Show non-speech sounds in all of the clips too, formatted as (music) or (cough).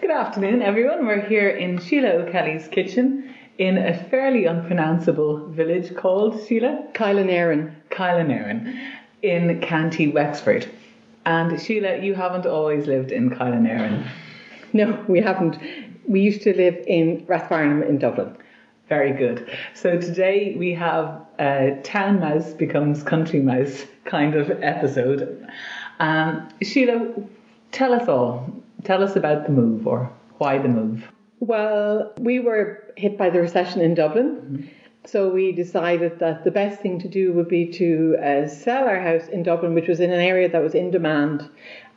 Good afternoon, everyone. We're here in Sheila O'Kelly's kitchen in a fairly unpronounceable village called Sheila Kilanerin. Kilanerin in County Wexford. And Sheila, you haven't always lived in Kilanerin. No, we haven't. We used to live in Rathfarnham in Dublin. Very good. So today we have a town mouse becomes country mouse kind of episode. Um, Sheila, tell us all. Tell us about the move or why the move. Well, we were hit by the recession in Dublin. So we decided that the best thing to do would be to uh, sell our house in Dublin, which was in an area that was in demand,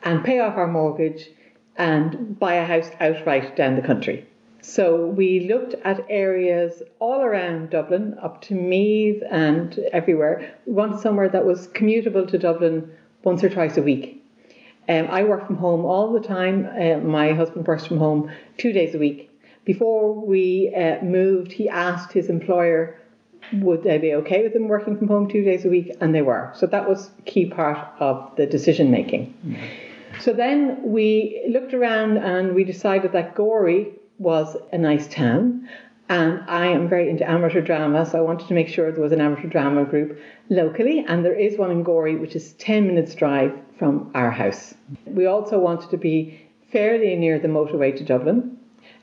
and pay off our mortgage and buy a house outright down the country. So we looked at areas all around Dublin, up to Meath and everywhere. We wanted somewhere that was commutable to Dublin once or twice a week. Um, I work from home all the time. Uh, my husband works from home two days a week. Before we uh, moved, he asked his employer would they be okay with him working from home two days a week, and they were. So that was key part of the decision making. Mm-hmm. So then we looked around and we decided that Gorey was a nice town. And I am very into amateur drama, so I wanted to make sure there was an amateur drama group locally. And there is one in Gorey, which is 10 minutes' drive from our house. We also wanted to be fairly near the motorway to Dublin.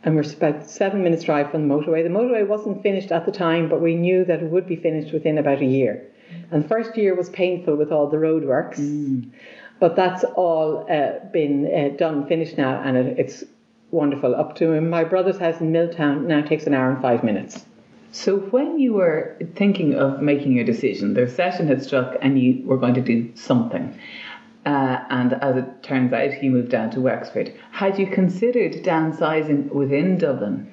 And we're about seven minutes' drive from the motorway. The motorway wasn't finished at the time, but we knew that it would be finished within about a year. And the first year was painful with all the roadworks. Mm. But that's all uh, been uh, done, finished now, and it, it's wonderful. Up to him. my brother's house in Milltown now takes an hour and five minutes. So when you were thinking of making your decision, the recession had struck and you were going to do something. Uh, and as it turns out, he moved down to Wexford. Had you considered downsizing within Dublin?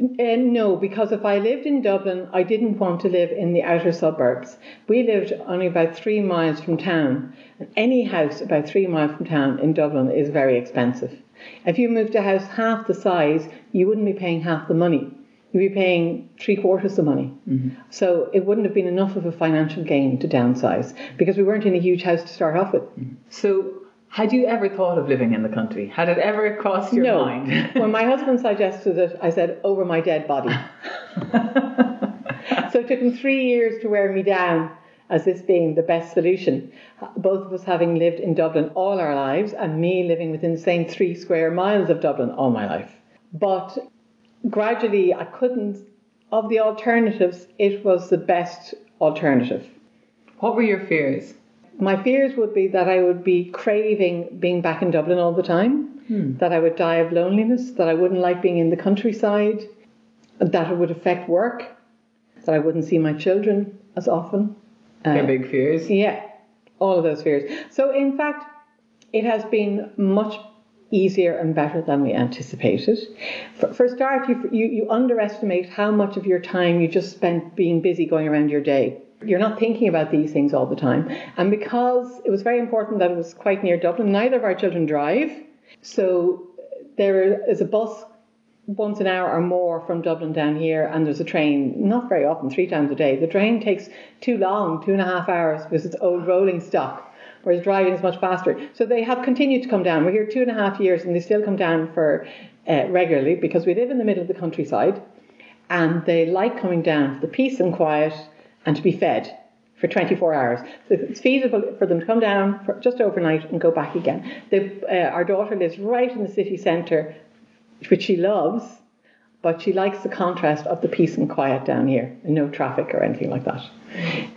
Uh, no, because if I lived in Dublin, I didn't want to live in the outer suburbs. We lived only about three miles from town, and any house about three miles from town in Dublin is very expensive. If you moved a house half the size, you wouldn't be paying half the money. You'd be paying three quarters the money. Mm-hmm. So it wouldn't have been enough of a financial gain to downsize because we weren't in a huge house to start off with. Mm-hmm. So had you ever thought of living in the country? Had it ever crossed your no. mind? (laughs) when my husband suggested it, I said, over my dead body. (laughs) so it took him three years to wear me down as this being the best solution. Both of us having lived in Dublin all our lives, and me living within the same three square miles of Dublin all my life. But gradually, I couldn't, of the alternatives, it was the best alternative. What were your fears? My fears would be that I would be craving being back in Dublin all the time, hmm. that I would die of loneliness, that I wouldn't like being in the countryside, that it would affect work, that I wouldn't see my children as often. Uh, big fears. Yeah, all of those fears. So, in fact, it has been much easier and better than we anticipated. For, for a start, you, you, you underestimate how much of your time you just spent being busy going around your day. You're not thinking about these things all the time. And because it was very important that it was quite near Dublin, neither of our children drive. So there is a bus once an hour or more from Dublin down here, and there's a train, not very often, three times a day. The train takes too long, two and a half hours, because it's old rolling stock, whereas driving is much faster. So they have continued to come down. We're here two and a half years, and they still come down for uh, regularly because we live in the middle of the countryside, and they like coming down for the peace and quiet and to be fed for 24 hours. So it's feasible for them to come down for just overnight and go back again. Uh, our daughter lives right in the city centre which she loves, but she likes the contrast of the peace and quiet down here, and no traffic or anything like that.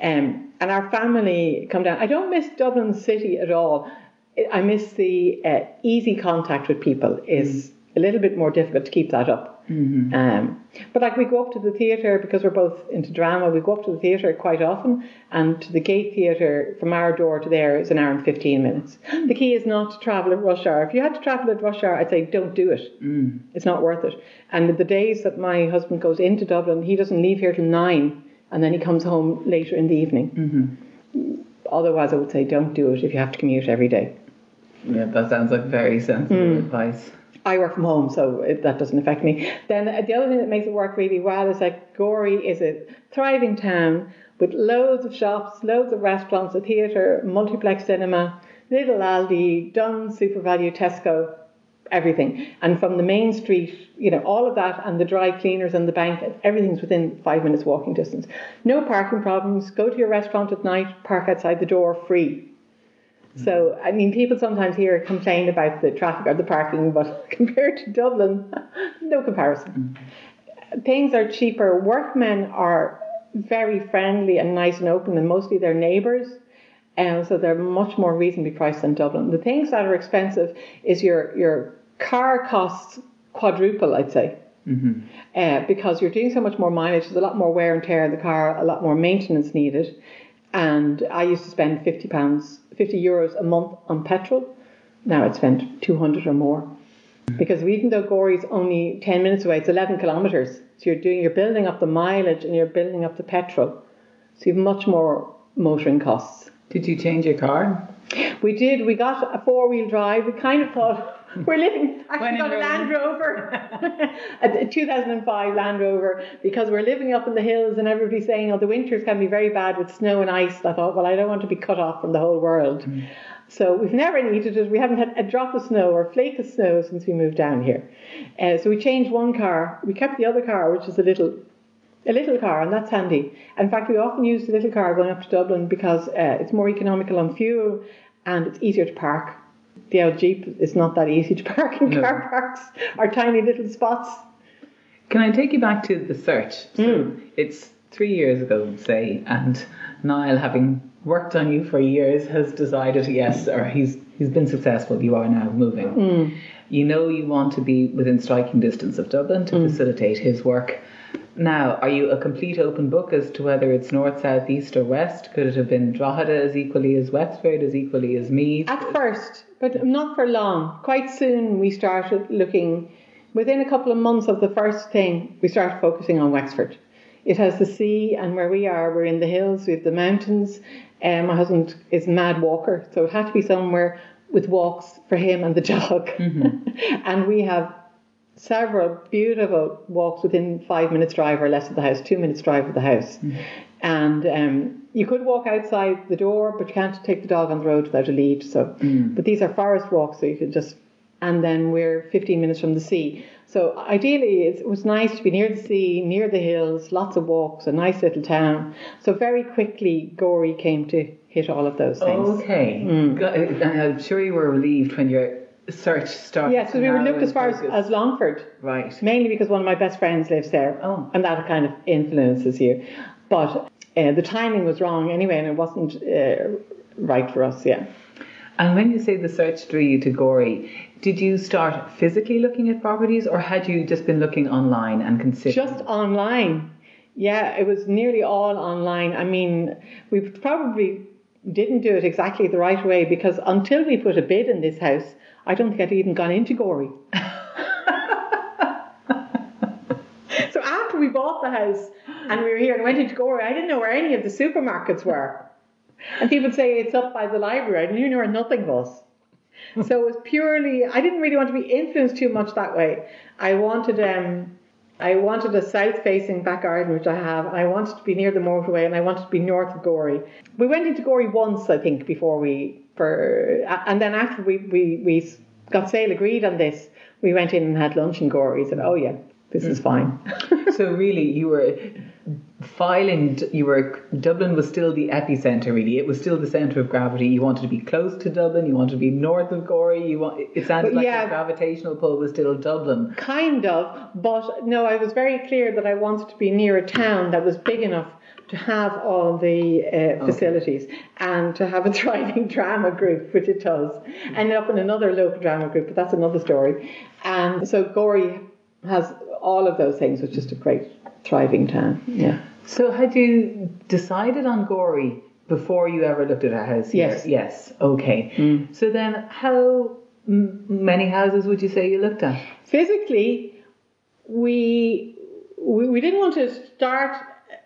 Um, and our family come down. I don't miss Dublin city at all. I miss the uh, easy contact with people. Is a little bit more difficult to keep that up. Mm-hmm. Um, but like we go up to the theatre because we're both into drama. We go up to the theatre quite often, and to the Gate Theatre from our door to there is an hour and fifteen minutes. The key is not to travel at rush hour. If you had to travel at rush hour, I'd say don't do it. Mm. It's not worth it. And the days that my husband goes into Dublin, he doesn't leave here till nine, and then he comes home later in the evening. Mm-hmm. Otherwise, I would say don't do it if you have to commute every day. Yeah, that sounds like very sensible mm. advice. I work from home, so it, that doesn't affect me. Then the other thing that makes it work really well is that Gorey is a thriving town with loads of shops, loads of restaurants, a theatre, multiplex cinema, Lidl Aldi, Dunn, SuperValu, Tesco. everything. And from the main street, you know, all of that and the dry cleaners and the bank, everything's within five minutes walking distance. No parking problems. Go to your restaurant at night, park outside the door free. So, I mean, people sometimes here complain about the traffic or the parking, but (laughs) compared to Dublin, (laughs) no comparison. Things are cheaper. Workmen are very friendly and nice and open, and mostly their neighbours. Um, so they're much more reasonably priced than Dublin. The things that are expensive is your your car costs quadruple, I'd say, Mm-hmm. uh, because you're doing so much more mileage. There's a lot more wear and tear in the car, a lot more maintenance needed. And I used to spend fifty pounds, fifty euros a month on petrol. Now I'd spend two hundred or more, because even though Gorey's only ten minutes away, it's eleven kilometres. So you're doing, you're building up the mileage and you're building up the petrol. So you have much more motoring costs. Did you change your car? We did. We got a four wheel drive. We kind of thought (laughs) we're living. Actually, got a Land Rover, (laughs) a 2005 Land Rover, because we're living up in the hills and everybody's saying, oh, the winters can be very bad with snow and ice. I thought, well, I don't want to be cut off from the whole world. Mm. So we've never needed it. We haven't had a drop of snow or a flake of snow since we moved down here. Uh, so we changed one car. We kept the other car, which is a little a little car, and that's handy. In fact, we often use the little car going up to Dublin because uh, it's more economical on fuel and it's easier to park. The old Jeep is not that easy to park in No. car parks or tiny little spots. Can I take you back to the search? So Mm. it's three years ago, say, and Niall, having worked on you for years, has decided yes, or he's he's been successful. You are now moving. Mm. You know you want to be within striking distance of Dublin to facilitate his work. Now, are you a complete open book as to whether it's north, south, east, or west? Could it have been Drogheda as equally as Wexford, as equally as Meath? At first, but not for long. Quite soon, we started looking. Within a couple of months of the first thing, we started focusing on Wexford. It has the sea, and where we are, we're in the hills. We have the mountains. Um, my husband is a mad walker, so it had to be somewhere with walks for him and the dog. (laughs) and we have several beautiful walks within five minutes drive or less of the house, two minutes drive of the house. And um, you could walk outside the door, but you can't take the dog on the road without a lead. So, but these are forest walks, so you can just. And then we're 15 minutes from the sea. So ideally, it's- it was nice to be near the sea, near the hills, lots of walks, a nice little town. So very quickly, Gorey came to hit all of those things. Okay. Mm. I'm sure you were relieved when your search started. Yeah, so we would narrow look as far as, as Longford. Right. mainly because one of my best friends lives there, Oh. and that kind of influences you. But uh, the timing was wrong anyway, and it wasn't uh, right for us. Yeah, And when you say the search drew you to Gorey, did you start physically looking at properties or had you just been looking online and considering? just online. Yeah, it was nearly all online. I mean, we probably didn't do it exactly the right way because until we put a bid in this house, I don't think I'd even gone into Gorey. (laughs) so after we bought the house and we were here and went into Gorey, I didn't know where any of the supermarkets were. And people say it's up by the library. I know where nothing was. So it was purely. I didn't really want to be influenced too much that way. I wanted um, I wanted a south-facing back garden, which I have. and I wanted to be near the motorway, and I wanted to be north of Gorey. We went into Gorey once, I think, before we for, and then after we we we got sale agreed on this, we went in and had lunch in Gorey. He said, "Oh yeah, this is fine." (laughs) so really, you were filing. You were Dublin was still the epicenter. Really, it was still the center of gravity. You wanted to be close to Dublin. You wanted to be north of Gorey. You want. It sounded But like yeah. the gravitational pull was still Dublin. Kind of, but no, I was very clear that I wanted to be near a town that was big enough to have all the uh, facilities and to have a (laughs) thriving drama group, which it does. Ended up in another local drama group, but that's another story. And so Gorey has all of those things, was just a great thriving town. Yeah. So had you decided on Gorey before you ever looked at a house? here? Yes. Yes. Okay. So then, how m- many houses would you say you looked at? physically, we, we we didn't want to start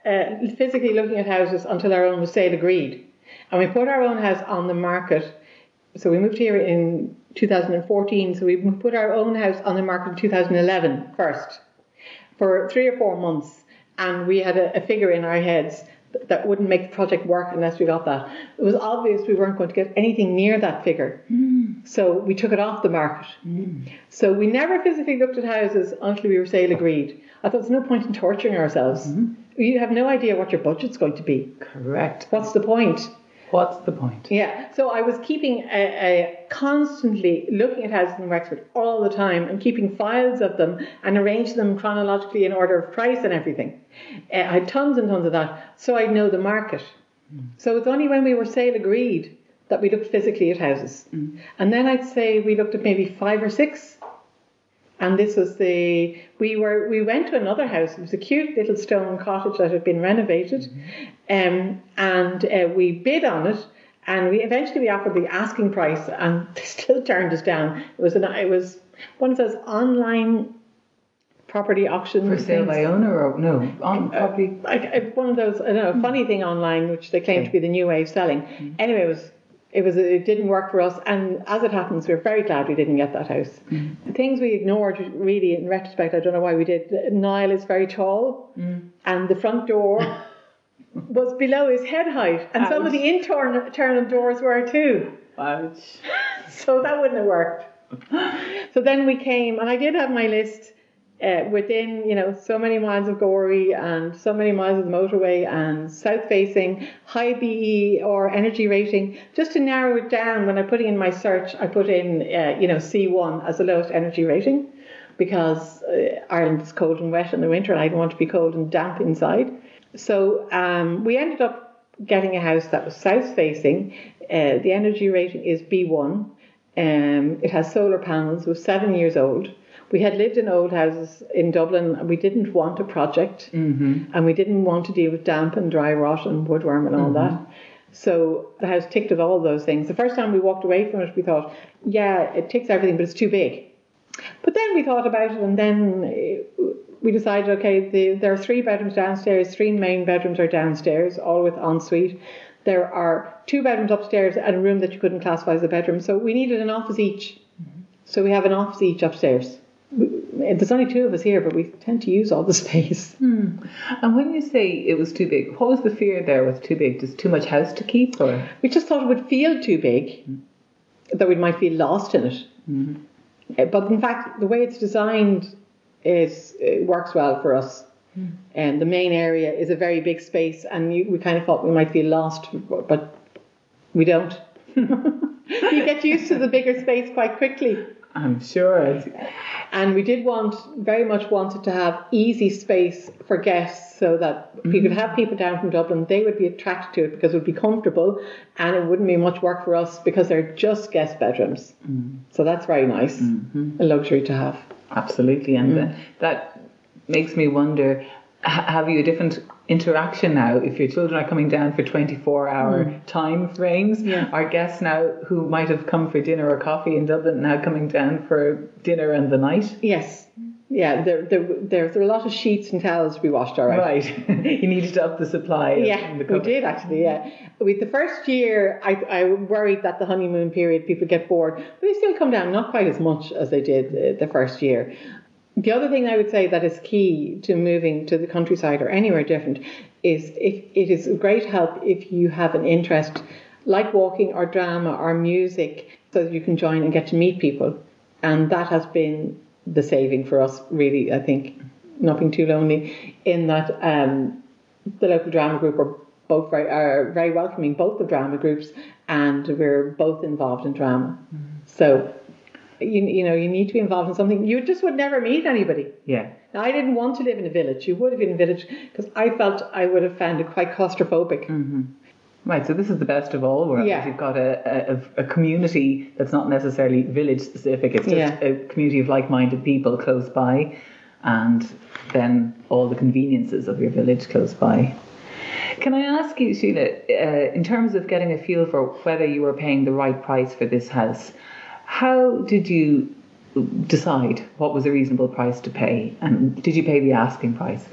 uh, physically looking at houses until our own was sale agreed, and we put our own house on the market. So we moved here in 2014. So we put our own house on the market in 2011 first for three or four months, and we had a, a figure in our heads that wouldn't make the project work unless we got that. It was obvious we weren't going to get anything near that figure. Mm. So we took it off the market. Mm. So we never physically looked at houses until we were sale agreed. I thought there's no point in torturing ourselves. Mm-hmm. You have no idea what your budget's going to be. Correct. What's the point? What's the point? Yeah, so I was keeping a, a constantly looking at houses in Wexford all the time and keeping files of them and arranging them chronologically in order of price and everything. Uh, I had tons and tons of that, so I'd know the market. So it's only when we were sale agreed that we looked physically at houses, and then I'd say we looked at maybe five or six. And this was the we were we went to another house. It was a cute little stone cottage that had been renovated, um, and uh, we bid on it. And we eventually we offered the asking price, and (laughs) they still turned us down. It was an it was one of those online property auctions For sale by owner or no? On property. Like uh, one of those, I don't know, funny thing online, which they claim to be the new way of selling. Anyway, it was, it was, it didn't work for us, and as it happens, we're very glad we didn't get that house. The things we ignored, really, in retrospect, I don't know why we did. Niall is very tall, mm. and the front door (laughs) was below his head height, and some of the internal internal doors were too. Ouch. (laughs) So that wouldn't have worked. (laughs) So then we came, and I did have my list uh, within, you know, so many miles of Gorey and so many miles of the motorway and south facing, high BER energy rating. Just to narrow it down, when I'm putting in my search, I put in, uh, you know, C1 as the lowest energy rating because uh, Ireland is cold and wet in the winter, and I don't want to be cold and damp inside. So um, we ended up getting a house that was south facing. Uh, the energy rating is B1. Um, it has solar panels. It was seven years old. We had lived in old houses in Dublin and we didn't want a project Mm-hmm. and we didn't want to deal with damp and dry rot and woodworm and all that. So the house ticked all those things. The first time we walked away from it, we thought, yeah, it ticks everything, but it's too big. But then we thought about it and then uh, we decided, okay, the, there are three bedrooms downstairs, three main bedrooms are downstairs, all with ensuite. There are two bedrooms upstairs and a room that you couldn't classify as a bedroom. So we needed an office each. So we have an office each upstairs. We- There's only two of us here, but we tend to use all the (laughs) space. Hmm. And when you say it was too big, what was the fear there with too big? Just too much house to keep, or We just thought it would feel too big, hmm. that we might feel lost in it. Mm-hmm. Uh, But in fact, the way it's designed is it works well for us. Hmm. And the main area is a very big space, and you, we kind of thought we might feel lost, but we don't. (laughs) you get used to the bigger space quite quickly. I'm sure. And we did want, very much wanted to have easy space for guests so that we could mm-hmm. have people down from Dublin, they would be attracted to it because it would be comfortable and it wouldn't be much work for us because they're just guest bedrooms. Mm. So that's very nice, mm-hmm. a luxury to have. absolutely, and uh, that makes me wonder: have you a different interaction now? If your children are coming down for 24-hour time frames, Yeah. are guests now who might have come for dinner or coffee in Dublin now coming down for dinner and the night? Yes. Yeah, there, there, there, there are a lot of sheets and towels to be washed, all right. Right, (laughs) you needed to up the supply. Yeah, the we did actually. Yeah, with the first year, I, I worried that the honeymoon period people get bored, but they still come down, not quite as much as they did uh, the first year. The other thing I would say that is key to moving to the countryside or anywhere different is if it is a great help if you have an interest like walking or drama or music, so that you can join and get to meet people, and that has been the saving for us. Really, I think not being too lonely in that. Um, the local drama group are both very are very welcoming, both the drama groups, and we're both involved in drama. So, you you know, you need to be involved in something. You just would never meet anybody. Yeah. Now, I didn't want to live in a village. You would have been in a village because I felt I would have found it quite claustrophobic. Mm-hmm. Right, so this is the best of all worlds. Yeah. You've got a, a, a community that's not necessarily village specific, it's just Yeah. a community of like minded people close by, and then all the conveniences of your village close by. Can I ask you, Sheila, uh, in terms of getting a feel for whether you were paying the right price for this house, how did you decide what was a reasonable price to pay? And did you pay the asking price?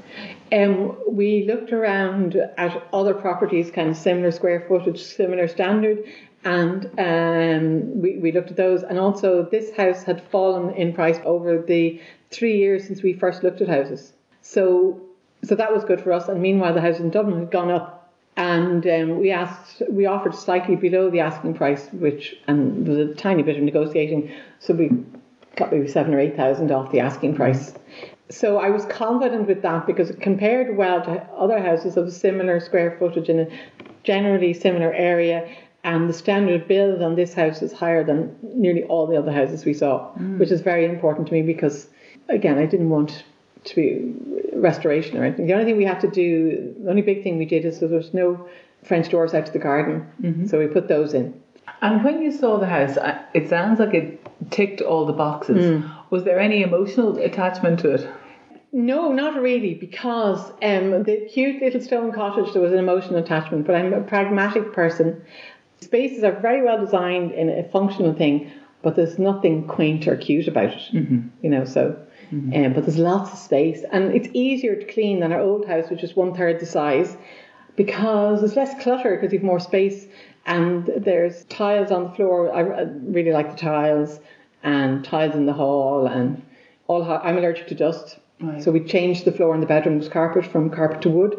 Um, we looked around at other properties, kind of similar square footage, similar standard, and um, we, we looked at those. And also, this house had fallen in price over the three years since we first looked at houses. So, so that was good for us. And meanwhile, the house in Dublin had gone up. And um, we asked, we offered slightly below the asking price, which and there was a tiny bit of negotiating, so we got maybe seven or eight thousand off the asking price. So I was confident with that because it compared well to other houses of similar square footage in a generally similar area. And the standard build on this house is higher than nearly all the other houses we saw, mm. which is very important to me because, again, I didn't want to be restoration or anything. The only thing we had to do, the only big thing we did is there was no French doors out to the garden, mm-hmm. so we put those in. And when you saw the house, it sounds like it ticked all the boxes. Mm. Was there any emotional attachment to it? No, not really, because um, the cute little stone cottage, there was an emotional attachment, but I'm a pragmatic person. Spaces are very well designed in a functional thing, but there's nothing quaint or cute about it, mm-hmm. you know, so. Um, but there's lots of space, and it's easier to clean than our old house, which is one third the size, because there's less clutter because you've more space, and there's tiles on the floor. I, I really like the tiles, and tiles in the hall, and all. I'm allergic to dust, Right. so we changed the floor in the bedroom bedroom's carpet from carpet to wood.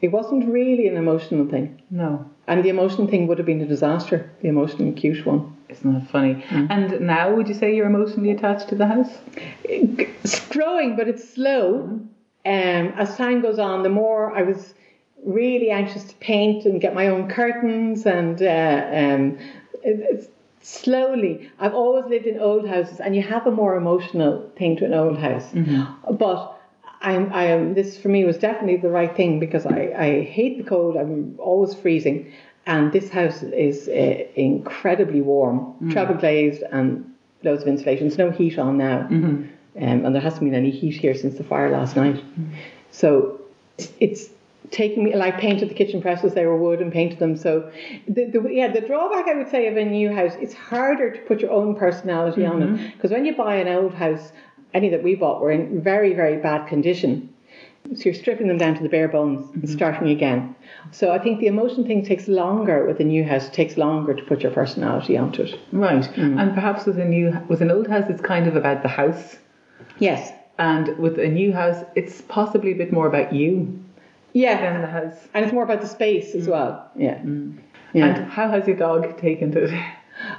It wasn't really an emotional thing, No. And the emotional thing would have been a disaster. The emotional cute one. Isn't that funny? And now, would you say you're emotionally attached to the house? It's growing, but it's slow. Um, as time goes on, the more I was really anxious to paint and get my own curtains, and uh, um, it, it's slowly. I've always lived in old houses, and you have a more emotional thing to an old house. But I'm, I am. This for me was definitely the right thing because I, I hate the cold. I'm always freezing, and this house is uh, incredibly warm, treble glazed, and loads of insulation. There's no heat on now, um, and there hasn't been any heat here since the fire last night. So it's, it's taking me. Like painted the kitchen presses; they were wood and painted them. So the, the yeah, the drawback I would say of a new house, it's harder to put your own personality on it because when you buy an old house, any that we bought were in very very bad condition. So you're stripping them down to the bare bones and mm-hmm. starting again. So I think the emotion thing takes longer with a new house. It takes longer to put your personality onto it. Right. Mm. And perhaps with a new, with an old house, it's kind of about the house, Yes. and with a new house, it's possibly a bit more about you Yeah. than the house. And it's more about the space as mm. well. Yeah. Mm. Yeah. And how has your dog taken to it?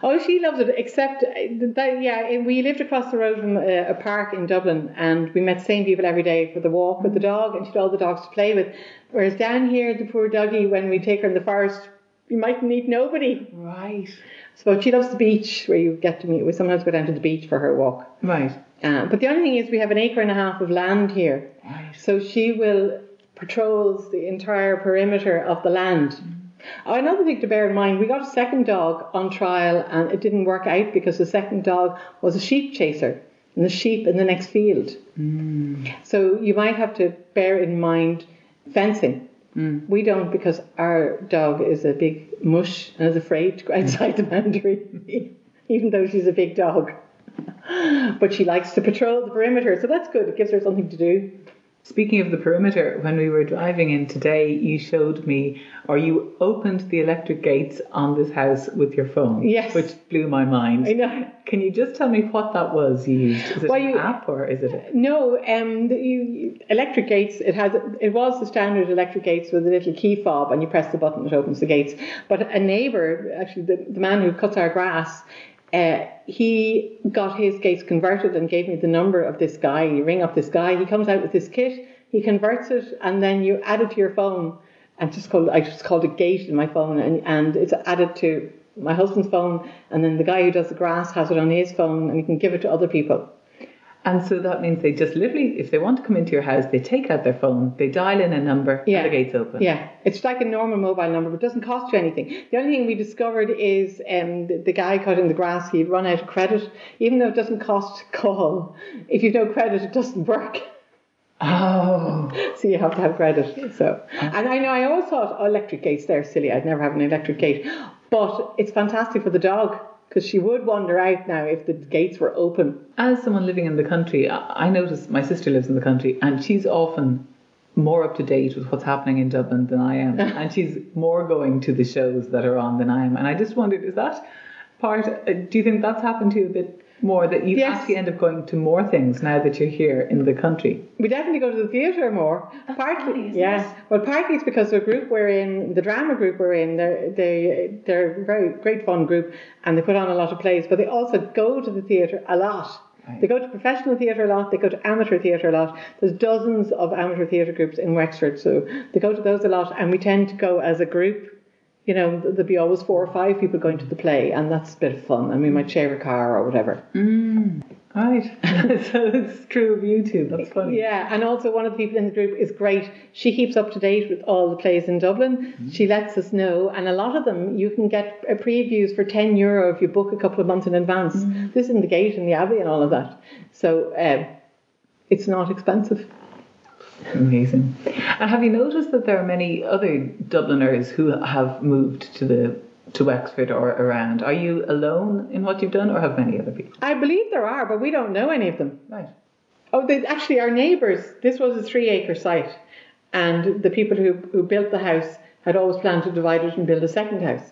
Oh, she loves it. Except uh, that, yeah, we lived across the road from a, a park in Dublin, and we met the same people every day for the walk with the dog, and she had all the dogs to play with. Whereas down here, the poor doggy, when we take her in the forest, you might meet nobody. Right. So she loves the beach, where you get to meet. We sometimes go down to the beach for her walk. Right. Uh, but the only thing is, we have an acre and a half of land here, Right. so she will patrols the entire perimeter of the land. Oh, Another thing to bear in mind, we got a second dog on trial and it didn't work out because the second dog was a sheep chaser and the sheep in the next field. Mm. So you might have to bear in mind fencing. Mm. We don't because our dog is a big mush and is afraid to go outside the boundary, (laughs) even though she's a big dog. (laughs) But she likes to patrol the perimeter, so that's good. It gives her something to do. Speaking of the perimeter, when we were driving in today, you showed me, or you opened the electric gates on this house with your phone. Yes. Which blew my mind. I know. Can you just tell me what that was you used? Is it Well, an you- app or is it? A, No, um, the, you, electric gates. It has. It was the standard electric gates with a little key fob, and you press the button, it opens the gates. But a neighbour, actually, the, the man who cuts our grass, uh, he got his gates converted and gave me the number of this guy. You ring up this guy. He comes out with this kit. He converts it, and then you add it to your phone. And just called. I just called it gate in my phone, and and it's added to my husband's phone, and then the guy who does the grass has it on his phone, and he can give it to other people. And so that means they just literally, if they want to come into your house, they take out their phone, they dial in a number, Yeah. and the gates open. Yeah, it's like a normal mobile number, but it doesn't cost you anything. The only thing we discovered is um, the, the guy cutting the grass, he'd run out of credit. Even though it doesn't cost to (laughs) call, if you've no credit, it doesn't work. Oh. (laughs) So you have to have credit. So, and I know I always thought, oh, electric gates, they're silly. I'd never have an electric gate. But it's fantastic for the dog because she would wander out now if the gates were open. As someone living in the country, I notice my sister lives in the country and she's often more up to date with what's happening in Dublin than I am. (laughs) and she's more going to the shows that are on than I am. And I just wondered, is that part, uh, do you think that's happened to you a bit? More that you Yes. actually end up going to more things now that you're here in the country. We definitely go to the theatre more. partly, funny, isn't yeah. it? Well, partly it's because the group we're in, the drama group we're in, they're they they're a very great fun group, and they put on a lot of plays. But they also go to the theatre a lot. Right. They go to professional theatre a lot. They go to amateur theatre a lot. There's dozens of amateur theatre groups in Wexford, so they go to those a lot, and we tend to go as a group. You know, there'll be always four or five people going to the play, and that's a bit of fun. And we might share a car or whatever. Right. (laughs) (laughs) so it's true of you too. That's funny. Yeah, and also one of the people in the group is great. She keeps up to date with all the plays in Dublin. She lets us know, and a lot of them you can get uh, previews for 10 euro if you book a couple of months in advance. This is in the gate and the Abbey and all of that. So uh, it's not expensive. Amazing. And have you noticed that there are many other Dubliners who have moved to the to Wexford or around? Are you alone in what you've done, or have many other people? I believe there are, but we don't know any of them. Right. Oh, they, actually, our neighbours, this was a three acre site, and the people who, who built the house had always planned to divide it and build a second house.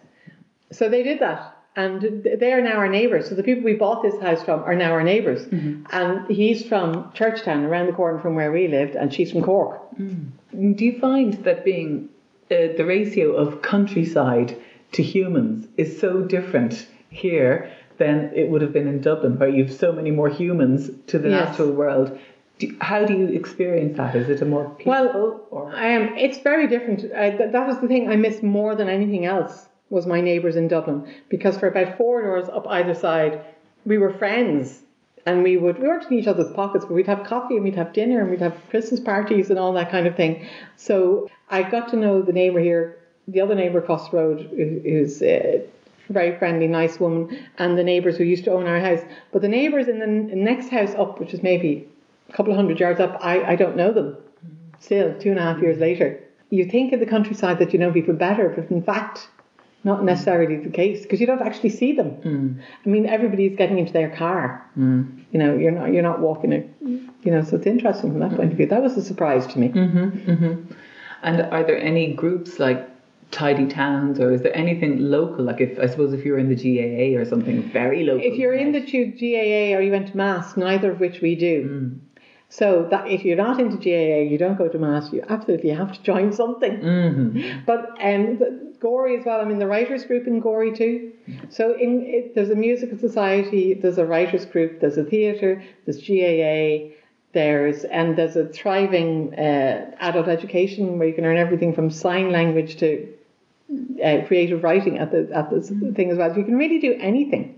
So they did that, and they are now our neighbours. So the people we bought this house from are now our neighbours. And he's from Churchtown, around the corner from where we lived, and she's from Cork. Do you find that being uh, the ratio of countryside to humans is so different here than it would have been in Dublin, where you've so many more humans to the Yes. natural world? Do, how do you experience that? Is it a more peaceful Well, or Um, it's very different. Uh, th- that was the thing I missed more than anything else was my neighbours in Dublin because for about four doors up either side, we were friends and we would we weren't in each other's pockets, but we'd have coffee and we'd have dinner and we'd have Christmas parties and all that kind of thing. So I got to know the neighbour here, the other neighbour across the road, who's. Uh, very friendly, nice woman, and the neighbours who used to own our house. But the neighbours in the next house up, which is maybe a couple of hundred yards up, I, I don't know them still two and a half years later. You think in the countryside that you know people better, but in fact, not necessarily the case because you don't actually see them. Mm. I mean, everybody's getting into their car. Mm. You know, you're not you're not walking it. You know, so it's interesting from that point of view. That was a surprise to me. Mm-hmm, mm-hmm. And are there any groups like Tidy Towns, or is there anything local? Like, if I suppose if you're in the GAA or something very local. If you're in the GAA or you went to Mass, neither of which we do. Mm. So that if you're not into GAA, you don't go to Mass. You absolutely have to join something. Mm-hmm. But um, the, Gorey as well. I'm in the writers group in Gorey too. So in it, there's a musical society, there's a writers group, there's a theatre, there's GAA, there's and there's a thriving uh, adult education where you can learn everything from sign language to uh, creative writing at the at this thing as well. You can really do anything.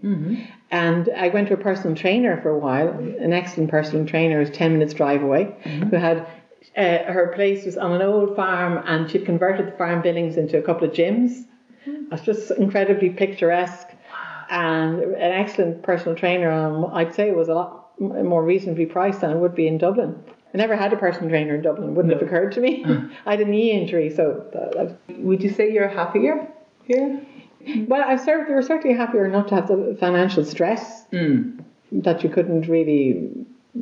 And I went to a personal trainer for a while, an excellent personal trainer, who's ten minutes drive away, who had. Uh, her place was on an old farm, and she'd converted the farm buildings into a couple of gyms. It's just incredibly picturesque, and an excellent personal trainer. Um, I'd say it was a lot more reasonably priced than it would be in Dublin. I never had a personal trainer in Dublin; it wouldn't have occurred to me. (laughs) I had a knee injury, so uh, that, that Would you say you're happier here? Well, I cer- we were certainly happier not to have the financial stress Mm. that you couldn't really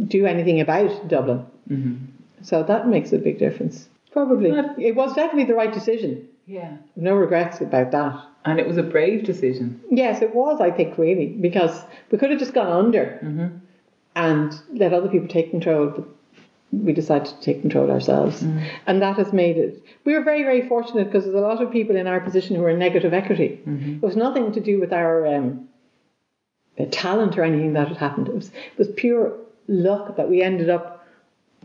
do anything about in Dublin. Mm-hmm. So that makes a big difference. Probably. But- it was definitely the right decision. Yeah. No regrets about that. And it was a brave decision. Yes, it was, I think, really, because we could have just gone under mm-hmm. and let other people take control, but we decided to take control ourselves. And that has made it. We were very, very fortunate because there's a lot of people in our position who are in negative equity. It was nothing to do with our um, uh, talent or anything that had happened. It was, it was pure luck that we ended up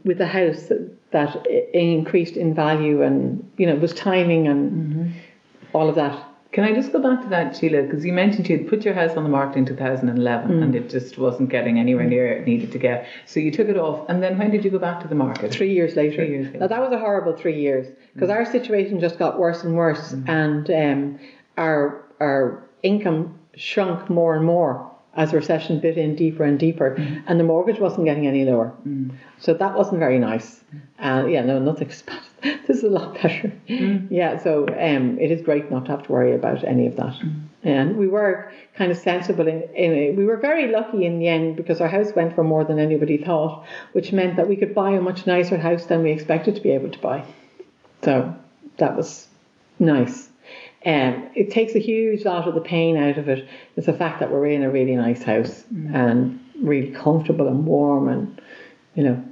with a house that, that increased in value and, you know, it was timing and all of that. Can I just go back to that, Sheila? Because you mentioned you had put your house on the market in 2011 Mm. and it just wasn't getting anywhere near it needed to get. So you took it off. And then when did you go back to the market? Three years later. Three years later. Now that was a horrible three years because our situation just got worse and worse, and um, our our income shrunk more and more as the recession bit in deeper and deeper, and the mortgage wasn't getting any lower. So that wasn't very nice. Uh, yeah, no, nothing's bad. (laughs) This is a lot better. Yeah, so um, it is great not to have to worry about any of that. And we were kind of sensible in, in. We were very lucky in the end because our house went for more than anybody thought, which meant that we could buy a much nicer house than we expected to be able to buy. So that was nice. Um, it takes a huge lot of the pain out of it. It's the fact that we're in a really nice house and really comfortable and warm, and you know.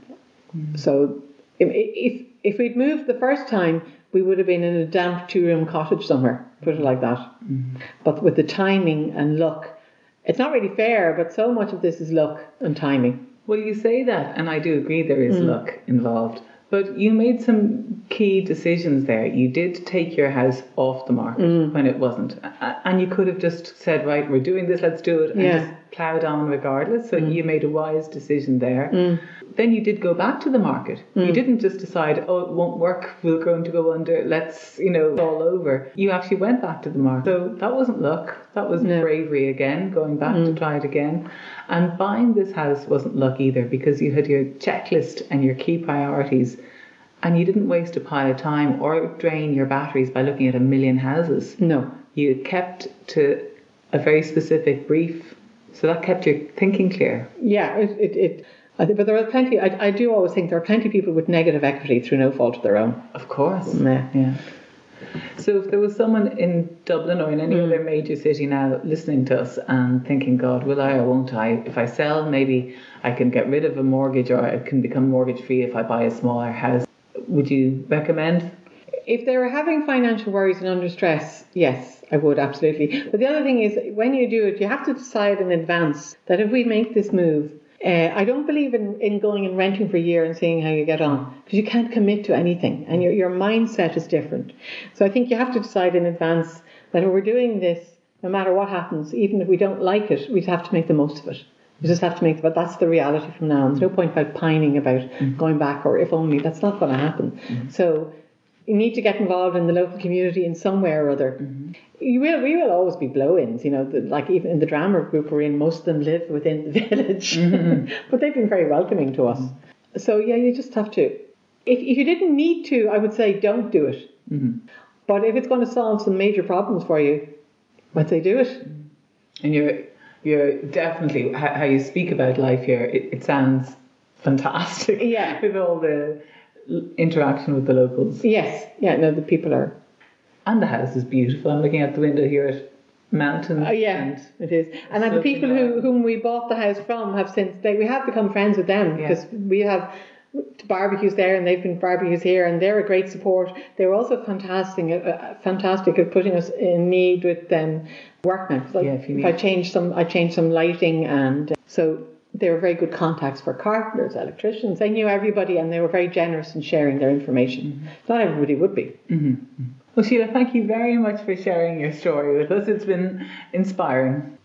So if, if if we'd moved the first time, we would have been in a damp two-room cottage somewhere. Put it like that. Mm-hmm. But with the timing and luck, it's not really fair. But so much of this is luck and timing. Well, you say that, and I do agree there is mm. luck involved. But you made some key decisions there. You did take your house off the market mm. when it wasn't. And you could have just said, right, we're doing this, let's do it, and Yeah. just ploughed on regardless. So mm. you made a wise decision there. Mm. Then you did go back to the market. You mm. didn't just decide, oh, it won't work, we're going to go under, let's, you know, all over. You actually went back to the market. So that wasn't luck. That was No. bravery again, going back to try it again. And buying this house wasn't luck either because you had your checklist and your key priorities and you didn't waste a pile of time or drain your batteries by looking at a million houses. No. You kept to a very specific brief. So that kept your thinking clear. Yeah, it, it, it I think, but there are plenty. I, I do always think there are plenty of people with negative equity through no fault of their own. Of course. Yeah. Yeah. So if there was someone in Dublin or in any hmm. other major city now listening to us and thinking, God, will I or won't I? If I sell, maybe I can get rid of a mortgage or I can become mortgage free if I buy a smaller house. Would you recommend? If they were having financial worries and under stress, yes, I would absolutely. But the other thing is, when you do it, you have to decide in advance that if we make this move, uh, I don't believe in, in going and renting for a year and seeing how you get on because you can't commit to anything and your, your mindset is different. So I think you have to decide in advance that if we're doing this, no matter what happens, even if we don't like it, we'd have to make the most of it. We just have to make, but that's the reality from now on. There's no point about pining about going back or if only. That's not going to happen. So you need to get involved in the local community in some way or other. Mm-hmm. You will, we will always be blow-ins, you know, the, like even in the drama group we're in, most of them live within the (laughs) village, mm-hmm. (laughs) but they've been very welcoming to us. Mm-hmm. So yeah, you just have to. If, if you didn't need to, I would say don't do it. But if it's going to solve some major problems for you, I'd say do it. And you're you're definitely how, you speak about life here. It, it sounds fantastic. Yeah. (laughs) with all the interaction with the locals. Yes, yeah, no, the people are. And the house is beautiful. I'm looking out the window here at mountains. Oh yeah, and it is. And uh, the people who, whom we bought the house from have since they we have become friends with them Yeah. because we have barbecues there and they've been barbecues here and they're a great support. They were also fantastic, uh, fantastic at putting us in need with um, workmen. I- Yeah, if you if I changed some, I changed some lighting and uh, so they were very good contacts for carpenters, electricians. They knew everybody and they were very generous in sharing their information. Mm-hmm. Not everybody would be. Mm-hmm. Mm-hmm. Well, Sheila, thank you very much for sharing your story with us. It's been inspiring.